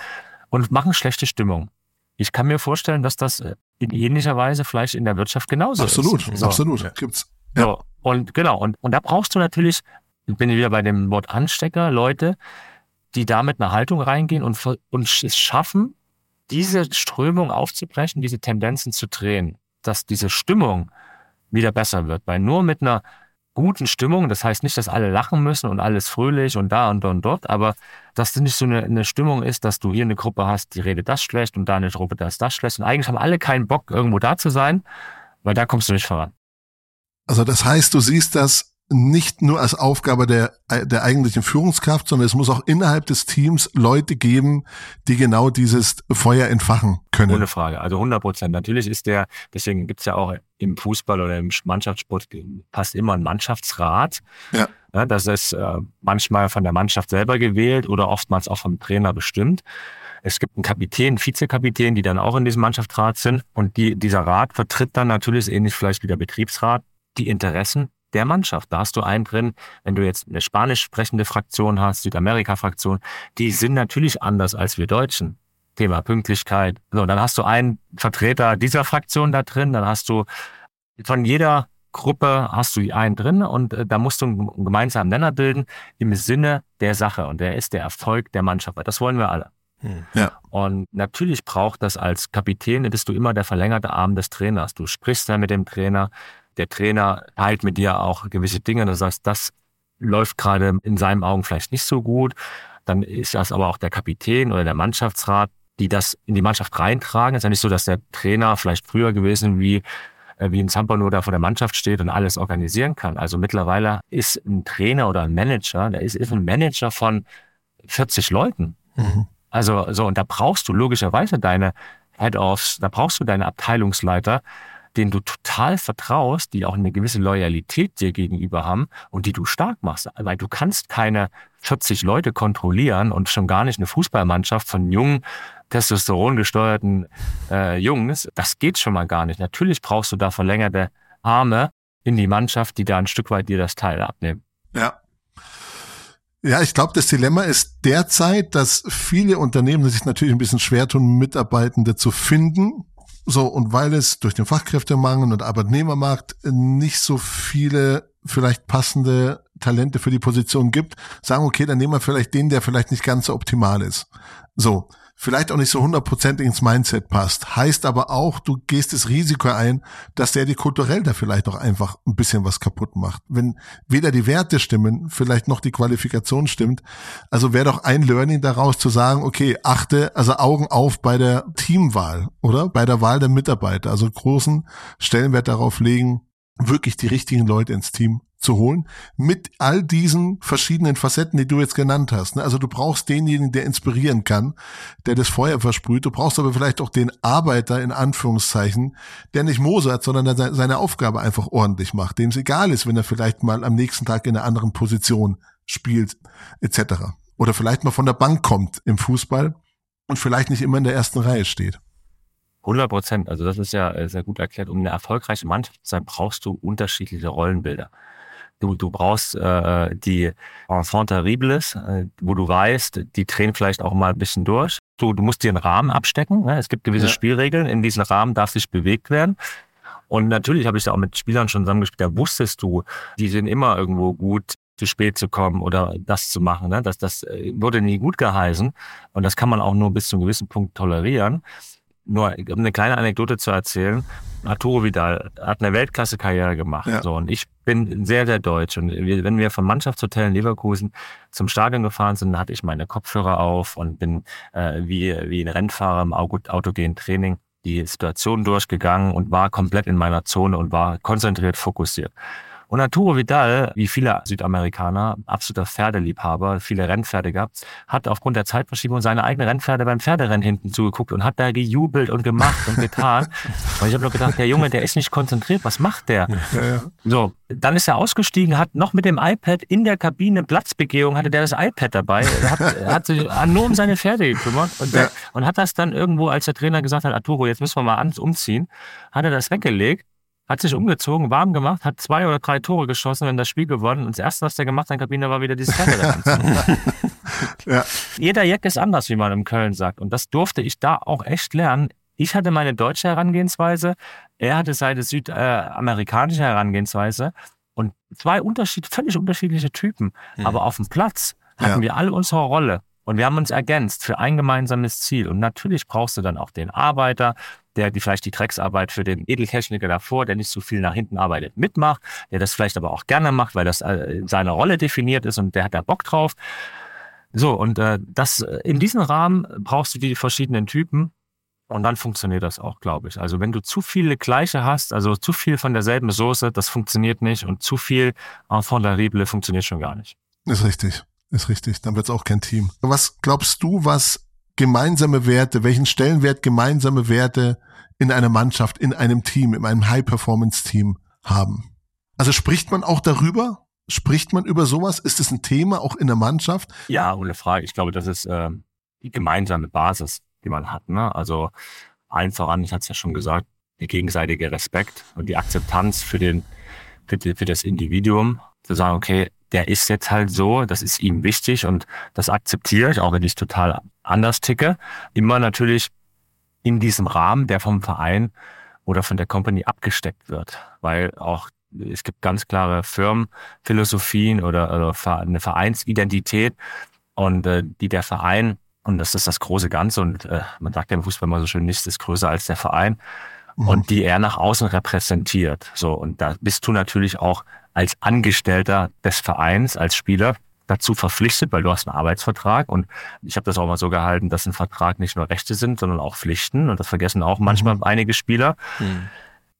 und machen schlechte Stimmung. Ich kann mir vorstellen, dass das in ähnlicher Weise vielleicht in der Wirtschaft genauso absolut, ist. Absolut, absolut. Gibt's. Ja. So, und genau, und, und da brauchst du natürlich, ich bin wieder bei dem Wort Anstecker, Leute, die da mit einer Haltung reingehen und, und es schaffen, diese Strömung aufzubrechen, diese Tendenzen zu drehen, dass diese Stimmung wieder besser wird. Weil nur mit einer guten Stimmung, das heißt nicht, dass alle lachen müssen und alles fröhlich und da und da und dort, aber dass das nicht so eine, eine Stimmung ist, dass du hier eine Gruppe hast, die redet das schlecht und da eine Gruppe, das das schlecht und eigentlich haben alle keinen Bock, irgendwo da zu sein, weil da kommst du nicht voran. Also das heißt, du siehst das nicht nur als Aufgabe der, der eigentlichen Führungskraft, sondern es muss auch innerhalb des Teams Leute geben, die genau dieses Feuer entfachen können. Ohne Frage, also 100 Prozent. Natürlich ist der, deswegen gibt's ja auch im Fußball oder im Mannschaftssport passt immer ein Mannschaftsrat. Ja. ja das ist äh, manchmal von der Mannschaft selber gewählt oder oftmals auch vom Trainer bestimmt. Es gibt einen Kapitän, einen Vizekapitän, die dann auch in diesem Mannschaftsrat sind. Und die, dieser Rat vertritt dann natürlich ähnlich vielleicht wie der Betriebsrat die Interessen der Mannschaft. Da hast du einen drin, wenn du jetzt eine spanisch sprechende Fraktion hast, Südamerika-Fraktion, die sind natürlich anders als wir Deutschen. Thema Pünktlichkeit. So, dann hast du einen Vertreter dieser Fraktion da drin, dann hast du von jeder Gruppe hast du einen drin und äh, da musst du einen gemeinsamen Nenner bilden im Sinne der Sache und der ist der Erfolg der Mannschaft. Das wollen wir alle. Hm. Ja. Und natürlich braucht das als Kapitän, bist du immer der verlängerte Arm des Trainers. Du sprichst ja mit dem Trainer, der Trainer teilt mit dir auch gewisse Dinge. Du sagst, das läuft gerade in seinen Augen vielleicht nicht so gut. Dann ist das aber auch der Kapitän oder der Mannschaftsrat, die das in die Mannschaft reintragen. Es ist ja nicht so, dass der Trainer vielleicht früher gewesen wie äh, wie ein Zampano da vor der Mannschaft steht und alles organisieren kann. Also mittlerweile ist ein Trainer oder ein Manager, der ist, ist ein Manager von 40 Leuten. Mhm. Also so, und da brauchst du logischerweise deine Head-Offs, da brauchst du deine Abteilungsleiter, denen du total vertraust, die auch eine gewisse Loyalität dir gegenüber haben und die du stark machst. Weil du kannst keine 40 Leute kontrollieren und schon gar nicht eine Fußballmannschaft von jungen, testosterongesteuerten äh, Jungs. Das geht schon mal gar nicht. Natürlich brauchst du da verlängerte Arme in die Mannschaft, die da ein Stück weit dir das Teil abnehmen. Ja. Ja, ich glaube, das Dilemma ist derzeit, dass viele Unternehmen sich natürlich ein bisschen schwer tun, Mitarbeitende zu finden, so, und weil es durch den Fachkräftemangel und Arbeitnehmermarkt nicht so viele vielleicht passende Talente für die Position gibt, sagen, okay, dann nehmen wir vielleicht den, der vielleicht nicht ganz so optimal ist. So vielleicht auch nicht so hundertprozentig ins Mindset passt. Heißt aber auch, du gehst das Risiko ein, dass der dir kulturell da vielleicht auch einfach ein bisschen was kaputt macht. Wenn weder die Werte stimmen, vielleicht noch die Qualifikation stimmt. Also wäre doch ein Learning daraus zu sagen, okay, achte, also Augen auf bei der Teamwahl, oder? Bei der Wahl der Mitarbeiter. Also großen Stellenwert darauf legen, wirklich die richtigen Leute ins Team zu holen, mit all diesen verschiedenen Facetten, die du jetzt genannt hast. Ne? Also du brauchst denjenigen, der inspirieren kann, der das Feuer versprüht. Du brauchst aber vielleicht auch den Arbeiter in Anführungszeichen, der nicht mosert, sondern der seine Aufgabe einfach ordentlich macht, dem es egal ist, wenn er vielleicht mal am nächsten Tag in einer anderen Position spielt, etc. Oder vielleicht mal von der Bank kommt im Fußball und vielleicht nicht immer in der ersten Reihe steht. 100 Prozent. Also das ist ja sehr gut erklärt. Um eine erfolgreiche Mannschaft zu sein, brauchst du unterschiedliche Rollenbilder. Du, du brauchst äh, die Enfant terribles, äh, wo du weißt, die drehen vielleicht auch mal ein bisschen durch. Du, du musst dir einen Rahmen abstecken. Ne? Es gibt gewisse ja. Spielregeln. In diesen Rahmen darf sich bewegt werden. Und natürlich habe ich da auch mit Spielern schon zusammengespielt, da wusstest du, die sind immer irgendwo gut zu spät zu kommen oder das zu machen. Ne? Das, das äh, wurde nie gut geheißen und das kann man auch nur bis zu einem gewissen Punkt tolerieren. Nur um eine kleine Anekdote zu erzählen, Arturo Vidal hat eine Weltklasse-Karriere gemacht. Ja. So, und ich bin sehr, sehr deutsch. Und wenn wir vom Mannschaftshotel in Leverkusen zum Stadion gefahren sind, hatte ich meine Kopfhörer auf und bin äh, wie, wie ein Rennfahrer im autogenen Training die Situation durchgegangen und war komplett in meiner Zone und war konzentriert fokussiert. Und Arturo Vidal, wie viele Südamerikaner, absoluter Pferdeliebhaber, viele Rennpferde gehabt, hat aufgrund der Zeitverschiebung seine eigenen Rennpferde beim Pferderennen hinten zugeguckt und hat da gejubelt und gemacht und getan. und ich habe nur gedacht, der Junge, der ist nicht konzentriert, was macht der? Ja, ja. So, dann ist er ausgestiegen, hat noch mit dem iPad in der Kabine Platzbegehung, hatte der das iPad dabei, hat, hat sich nur um seine Pferde gekümmert und, der, und hat das dann irgendwo, als der Trainer gesagt hat, Arturo, jetzt müssen wir mal umziehen, hat er das weggelegt hat sich umgezogen, warm gemacht, hat zwei oder drei Tore geschossen und das Spiel gewonnen. Und das Erste, was der gemacht hat in der Kabine, war wieder dieses Pferde ja. Jeder Jack ist anders, wie man in Köln sagt. Und das durfte ich da auch echt lernen. Ich hatte meine deutsche Herangehensweise, er hatte seine südamerikanische Herangehensweise und zwei Unterschied, völlig unterschiedliche Typen. Mhm. Aber auf dem Platz hatten ja. wir alle unsere Rolle. Und wir haben uns ergänzt für ein gemeinsames Ziel. Und natürlich brauchst du dann auch den Arbeiter, der die vielleicht die Drecksarbeit für den Edeltechniker davor, der nicht so viel nach hinten arbeitet, mitmacht, der das vielleicht aber auch gerne macht, weil das äh, seine Rolle definiert ist und der hat da Bock drauf. So, und äh, das in diesem Rahmen brauchst du die verschiedenen Typen und dann funktioniert das auch, glaube ich. Also wenn du zu viele gleiche hast, also zu viel von derselben Soße, das funktioniert nicht und zu viel Enfant terrible funktioniert schon gar nicht. Ist richtig. Ist richtig, dann wird es auch kein Team. Was glaubst du, was gemeinsame Werte, welchen Stellenwert gemeinsame Werte in einer Mannschaft, in einem Team, in einem High-Performance-Team haben? Also spricht man auch darüber? Spricht man über sowas? Ist es ein Thema auch in der Mannschaft? Ja, ohne Frage. Ich glaube, das ist äh, die gemeinsame Basis, die man hat. Ne? Also allen voran, ich hatte es ja schon gesagt, der gegenseitige Respekt und die Akzeptanz für den für, für das Individuum, zu sagen, okay, der ist jetzt halt so, das ist ihm wichtig und das akzeptiere ich, auch wenn ich total anders ticke. Immer natürlich in diesem Rahmen, der vom Verein oder von der Company abgesteckt wird, weil auch es gibt ganz klare Firmenphilosophien oder, oder eine Vereinsidentität und äh, die der Verein und das ist das große Ganze und äh, man sagt ja im Fußball mal so schön, nichts ist größer als der Verein mhm. und die er nach außen repräsentiert. So und da bist du natürlich auch als Angestellter des Vereins, als Spieler dazu verpflichtet, weil du hast einen Arbeitsvertrag und ich habe das auch mal so gehalten, dass ein Vertrag nicht nur Rechte sind, sondern auch Pflichten und das vergessen auch manchmal mhm. einige Spieler, mhm.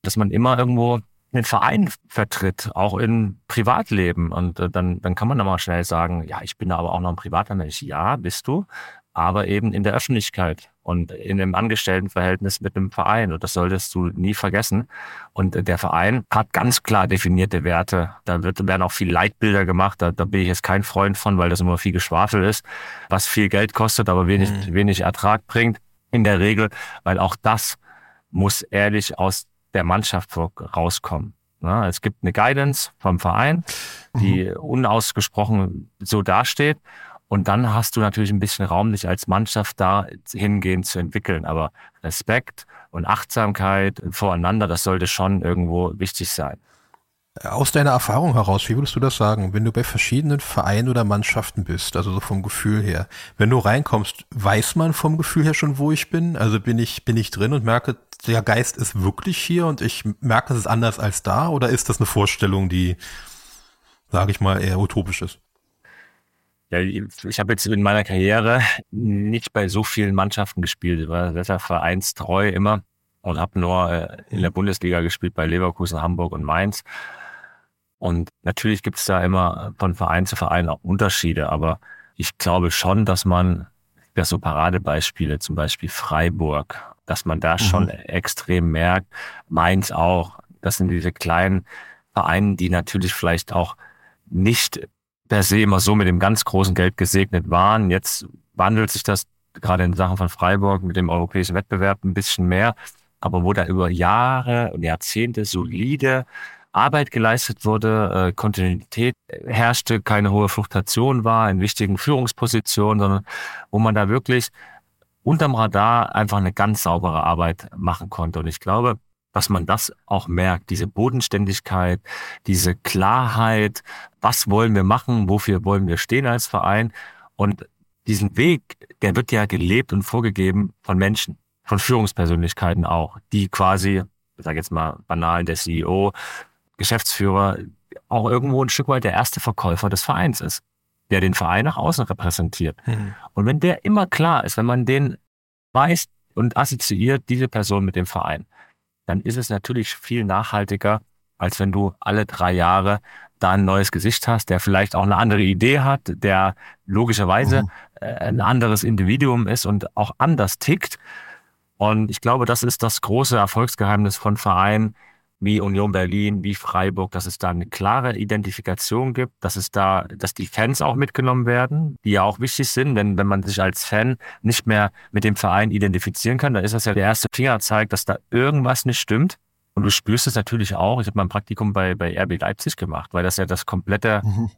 dass man immer irgendwo einen Verein vertritt, auch im Privatleben und äh, dann, dann kann man da mal schnell sagen, ja, ich bin da aber auch noch ein privater Mensch. Ja, bist du, aber eben in der Öffentlichkeit und in einem Angestelltenverhältnis mit einem Verein. Und das solltest du nie vergessen. Und der Verein hat ganz klar definierte Werte. Da wird, werden auch viele Leitbilder gemacht. Da, da bin ich jetzt kein Freund von, weil das immer viel Geschwafel ist, was viel Geld kostet, aber wenig, mhm. wenig Ertrag bringt. In der Regel, weil auch das muss ehrlich aus der Mannschaft rauskommen. Ja, es gibt eine Guidance vom Verein, die mhm. unausgesprochen so dasteht. Und dann hast du natürlich ein bisschen Raum, dich als Mannschaft da hingehend zu entwickeln. Aber Respekt und Achtsamkeit voreinander, das sollte schon irgendwo wichtig sein. Aus deiner Erfahrung heraus, wie würdest du das sagen, wenn du bei verschiedenen Vereinen oder Mannschaften bist, also so vom Gefühl her, wenn du reinkommst, weiß man vom Gefühl her schon, wo ich bin? Also bin ich, bin ich drin und merke, der Geist ist wirklich hier und ich merke, es ist anders als da? Oder ist das eine Vorstellung, die, sage ich mal, eher utopisch ist? Ja, ich habe jetzt in meiner Karriere nicht bei so vielen Mannschaften gespielt. Ich war sehr vereinstreu immer und habe nur äh, in der Bundesliga gespielt bei Leverkusen, Hamburg und Mainz. Und natürlich gibt es da immer von Verein zu Verein auch Unterschiede, aber ich glaube schon, dass man, ja so Paradebeispiele, zum Beispiel Freiburg, dass man da mhm. schon extrem merkt, Mainz auch, das sind diese kleinen Vereine, die natürlich vielleicht auch nicht per se immer so mit dem ganz großen Geld gesegnet waren. Jetzt wandelt sich das gerade in Sachen von Freiburg mit dem europäischen Wettbewerb ein bisschen mehr, aber wo da über Jahre und Jahrzehnte solide Arbeit geleistet wurde, äh, Kontinuität herrschte, keine hohe Fluktuation war in wichtigen Führungspositionen, sondern wo man da wirklich unterm Radar einfach eine ganz saubere Arbeit machen konnte. Und ich glaube, dass man das auch merkt, diese Bodenständigkeit, diese Klarheit, was wollen wir machen, wofür wollen wir stehen als Verein. Und diesen Weg, der wird ja gelebt und vorgegeben von Menschen, von Führungspersönlichkeiten auch, die quasi, ich sage jetzt mal banal, der CEO, Geschäftsführer, auch irgendwo ein Stück weit der erste Verkäufer des Vereins ist, der den Verein nach außen repräsentiert. Mhm. Und wenn der immer klar ist, wenn man den weiß und assoziiert diese Person mit dem Verein, dann ist es natürlich viel nachhaltiger, als wenn du alle drei Jahre da ein neues Gesicht hast, der vielleicht auch eine andere Idee hat, der logischerweise mhm. äh, ein anderes Individuum ist und auch anders tickt. Und ich glaube, das ist das große Erfolgsgeheimnis von Vereinen, wie Union Berlin, wie Freiburg, dass es da eine klare Identifikation gibt, dass es da, dass die Fans auch mitgenommen werden, die ja auch wichtig sind, denn wenn man sich als Fan nicht mehr mit dem Verein identifizieren kann, dann ist das ja der erste Fingerzeig, dass da irgendwas nicht stimmt. Und du spürst es natürlich auch. Ich habe mein Praktikum bei, bei RB Leipzig gemacht, weil das ja das komplette, mhm.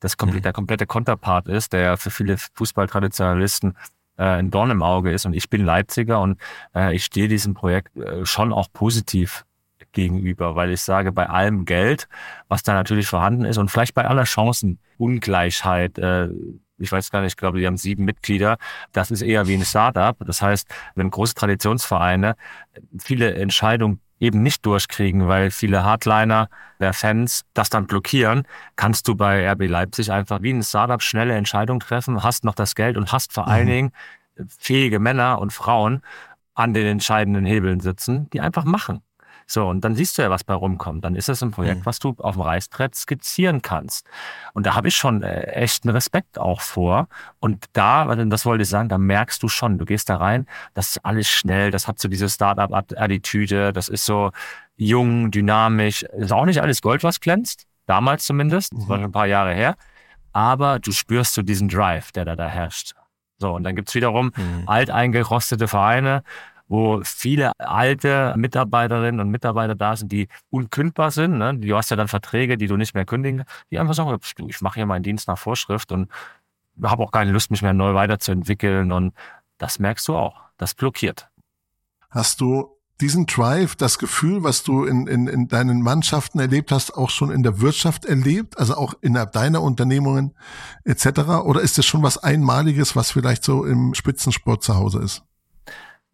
das komplette, der komplette Konterpart ist, der ja für viele Fußballtraditionalisten äh, ein Dorn im Auge ist. Und ich bin Leipziger und äh, ich stehe diesem Projekt äh, schon auch positiv gegenüber, weil ich sage, bei allem Geld, was da natürlich vorhanden ist und vielleicht bei aller Chancenungleichheit, äh, ich weiß gar nicht, ich glaube, die haben sieben Mitglieder. Das ist eher wie ein Startup. Das heißt, wenn große Traditionsvereine viele Entscheidungen eben nicht durchkriegen, weil viele Hardliner der Fans das dann blockieren, kannst du bei RB Leipzig einfach wie ein Startup schnelle Entscheidungen treffen, hast noch das Geld und hast vor mhm. allen Dingen fähige Männer und Frauen an den entscheidenden Hebeln sitzen, die einfach machen. So, und dann siehst du ja, was bei rumkommt. Dann ist es ein Projekt, mhm. was du auf dem Reißbrett skizzieren kannst. Und da habe ich schon äh, echt einen Respekt auch vor. Und da, das wollte ich sagen, da merkst du schon, du gehst da rein, das ist alles schnell, das hat so diese Startup-Attitüde, das ist so jung, dynamisch. ist auch nicht alles Gold, was glänzt. Damals zumindest. Das war mhm. schon ein paar Jahre her. Aber du spürst so diesen Drive, der da, da herrscht. So, und dann gibt's wiederum mhm. alteingerostete Vereine, wo viele alte Mitarbeiterinnen und Mitarbeiter da sind, die unkündbar sind. Ne? Du hast ja dann Verträge, die du nicht mehr kündigen, die einfach sagen, du, ich mache hier meinen Dienst nach Vorschrift und habe auch keine Lust, mich mehr neu weiterzuentwickeln. Und das merkst du auch. Das blockiert. Hast du diesen Drive, das Gefühl, was du in, in, in deinen Mannschaften erlebt hast, auch schon in der Wirtschaft erlebt, also auch innerhalb deiner Unternehmungen etc. Oder ist es schon was Einmaliges, was vielleicht so im Spitzensport zu Hause ist?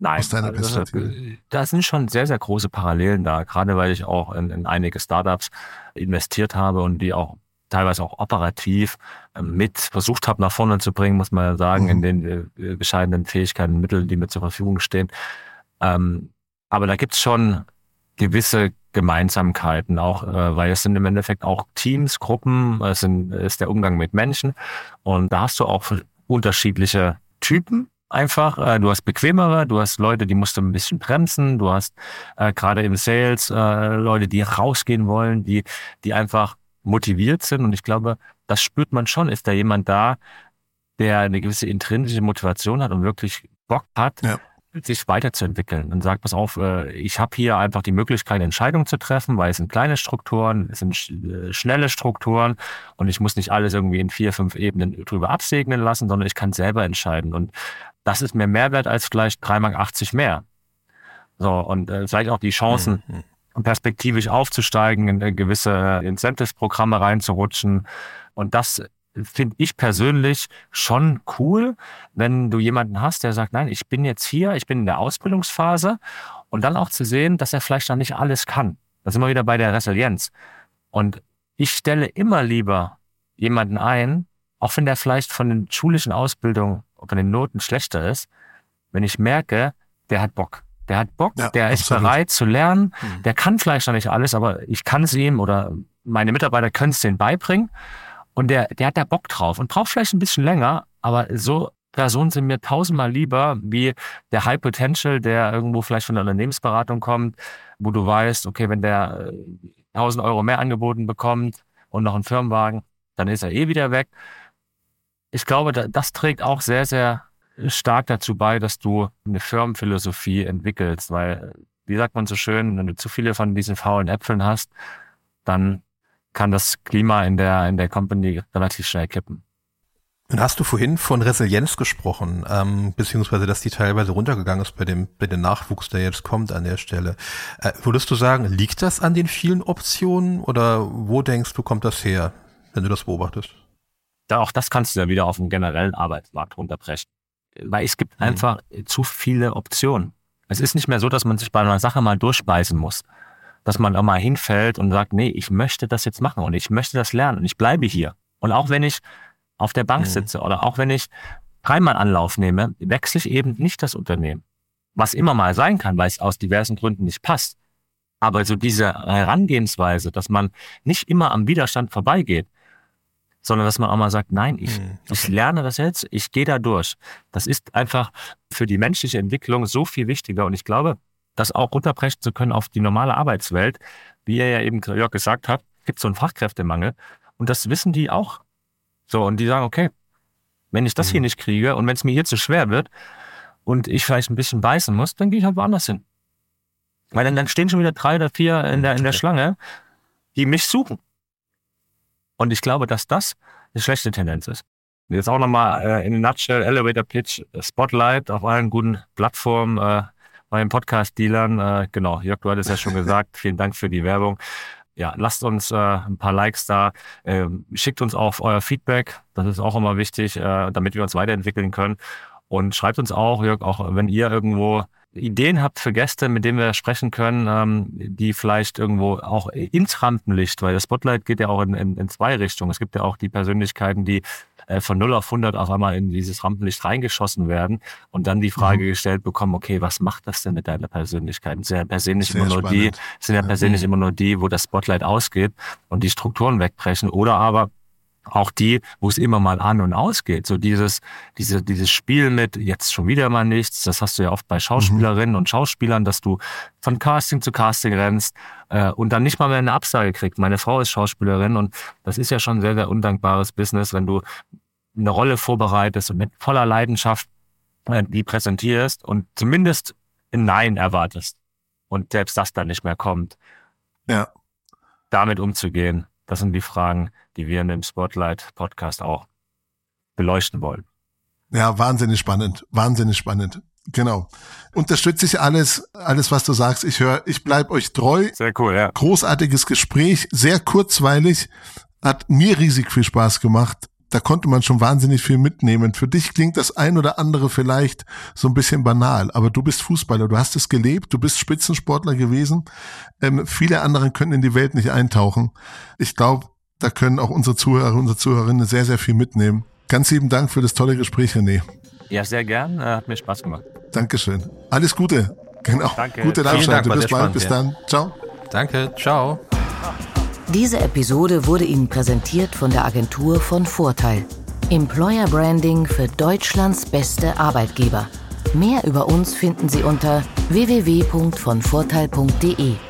Nein, also, Perspektive? Da sind schon sehr, sehr große Parallelen da, gerade weil ich auch in, in einige Startups investiert habe und die auch teilweise auch operativ ähm, mit versucht habe, nach vorne zu bringen, muss man ja sagen, mhm. in den äh, bescheidenen Fähigkeiten und Mitteln, die mir zur Verfügung stehen. Ähm, aber da gibt's schon gewisse Gemeinsamkeiten, auch äh, weil es sind im Endeffekt auch Teams, Gruppen, es sind, ist der Umgang mit Menschen und da hast du auch unterschiedliche Typen einfach. Äh, du hast bequemere, du hast Leute, die musst du ein bisschen bremsen, du hast äh, gerade im Sales äh, Leute, die rausgehen wollen, die, die einfach motiviert sind. Und ich glaube, das spürt man schon. Ist da jemand da, der eine gewisse intrinsische Motivation hat und wirklich Bock hat, ja sich weiterzuentwickeln und sagt, pass auf, äh, ich habe hier einfach die Möglichkeit, Entscheidungen zu treffen, weil es sind kleine Strukturen, es sind äh, schnelle Strukturen und ich muss nicht alles irgendwie in vier, fünf Ebenen drüber absegnen lassen, sondern ich kann selber entscheiden. Und das ist mir mehr wert als vielleicht 3 Mark 80 mehr. So, und äh, vielleicht auch die Chancen, mhm. perspektivisch aufzusteigen, in gewisse Incentives-Programme reinzurutschen. Und das finde ich persönlich schon cool, wenn du jemanden hast, der sagt, nein, ich bin jetzt hier, ich bin in der Ausbildungsphase und dann auch zu sehen, dass er vielleicht noch nicht alles kann. Da sind wir wieder bei der Resilienz. Und ich stelle immer lieber jemanden ein, auch wenn der vielleicht von den schulischen Ausbildungen, von den Noten schlechter ist, wenn ich merke, der hat Bock. Der hat Bock, ja, der ist absolut. bereit zu lernen, mhm. der kann vielleicht noch nicht alles, aber ich kann es ihm oder meine Mitarbeiter können es denen beibringen. Und der, der hat da Bock drauf und braucht vielleicht ein bisschen länger, aber so Personen sind mir tausendmal lieber wie der High Potential, der irgendwo vielleicht von der Unternehmensberatung kommt, wo du weißt, okay, wenn der 1000 äh, Euro mehr angeboten bekommt und noch einen Firmenwagen, dann ist er eh wieder weg. Ich glaube, das trägt auch sehr, sehr stark dazu bei, dass du eine Firmenphilosophie entwickelst, weil, wie sagt man so schön, wenn du zu viele von diesen faulen Äpfeln hast, dann kann das Klima in der, in der Company relativ schnell kippen. Nun hast du vorhin von Resilienz gesprochen, ähm, beziehungsweise dass die teilweise runtergegangen ist bei dem, bei dem Nachwuchs, der jetzt kommt an der Stelle. Äh, würdest du sagen, liegt das an den vielen Optionen oder wo denkst du, kommt das her, wenn du das beobachtest? Da, auch das kannst du ja wieder auf den generellen Arbeitsmarkt runterbrechen. Weil es gibt mhm. einfach zu viele Optionen. Es ist nicht mehr so, dass man sich bei einer Sache mal durchbeißen muss. Dass man auch mal hinfällt und sagt, nee, ich möchte das jetzt machen und ich möchte das lernen und ich bleibe hier. Und auch wenn ich auf der Bank mhm. sitze oder auch wenn ich dreimal Anlauf nehme, wechsle ich eben nicht das Unternehmen. Was immer mal sein kann, weil es aus diversen Gründen nicht passt. Aber so diese Herangehensweise, dass man nicht immer am Widerstand vorbeigeht, sondern dass man auch mal sagt, nein, ich, mhm. ich lerne das jetzt, ich gehe da durch. Das ist einfach für die menschliche Entwicklung so viel wichtiger. Und ich glaube, das auch runterbrechen zu können auf die normale Arbeitswelt, wie er ja eben Jörg gesagt hat, gibt es so einen Fachkräftemangel. Und das wissen die auch so, und die sagen, okay, wenn ich das mhm. hier nicht kriege und wenn es mir hier zu schwer wird und ich vielleicht ein bisschen beißen muss, dann gehe ich halt woanders hin. Weil dann, dann stehen schon wieder drei oder vier in der, in der Schlange, die mich suchen. Und ich glaube, dass das eine schlechte Tendenz ist. Jetzt auch nochmal äh, in nutshell, Elevator Pitch, Spotlight auf allen guten Plattformen, äh, bei den Podcast-Dealern. Äh, genau, Jörg, du hattest ja schon gesagt, vielen Dank für die Werbung ja, lasst uns äh, ein paar Likes da, äh, schickt uns auch euer Feedback, das ist auch immer wichtig, äh, damit wir uns weiterentwickeln können. Und schreibt uns auch, Jörg, auch wenn ihr irgendwo Ideen habt für Gäste, mit denen wir sprechen können, ähm, die vielleicht irgendwo auch ins Rampenlicht, weil das Spotlight geht ja auch in, in, in zwei Richtungen. Es gibt ja auch die Persönlichkeiten, die äh, von 0 auf 100 auf einmal in dieses Rampenlicht reingeschossen werden und dann die Frage mhm. gestellt bekommen, okay, was macht das denn mit deiner Persönlichkeit? sind ja persönlich Sehr immer nur die, sind ja persönlich mhm. immer nur die, wo das Spotlight ausgeht und die Strukturen wegbrechen oder aber auch die, wo es immer mal an und aus geht. So dieses, diese, dieses Spiel mit jetzt schon wieder mal nichts. Das hast du ja oft bei Schauspielerinnen mhm. und Schauspielern, dass du von Casting zu Casting rennst äh, und dann nicht mal mehr eine Absage kriegst. Meine Frau ist Schauspielerin und das ist ja schon ein sehr, sehr undankbares Business, wenn du eine Rolle vorbereitest und mit voller Leidenschaft äh, die präsentierst und zumindest ein Nein erwartest und selbst das dann nicht mehr kommt. Ja. Damit umzugehen. Das sind die Fragen, die wir in dem Spotlight Podcast auch beleuchten wollen. Ja, wahnsinnig spannend, wahnsinnig spannend. Genau. Unterstütze ich alles, alles, was du sagst. Ich höre, ich bleib euch treu. Sehr cool, ja. Großartiges Gespräch, sehr kurzweilig, hat mir riesig viel Spaß gemacht da konnte man schon wahnsinnig viel mitnehmen. Für dich klingt das ein oder andere vielleicht so ein bisschen banal, aber du bist Fußballer, du hast es gelebt, du bist Spitzensportler gewesen. Ähm, viele andere können in die Welt nicht eintauchen. Ich glaube, da können auch unsere Zuhörer, unsere Zuhörerinnen sehr, sehr viel mitnehmen. Ganz lieben Dank für das tolle Gespräch, René. Ja, sehr gern. Äh, hat mir Spaß gemacht. Dankeschön. Alles Gute. Genau. Danke. Gute Landschaften. Bis bald. Spannend, Bis dann. Ciao. Danke. Ciao. Diese Episode wurde Ihnen präsentiert von der Agentur von Vorteil. Employer Branding für Deutschlands beste Arbeitgeber. Mehr über uns finden Sie unter www.vonvorteil.de.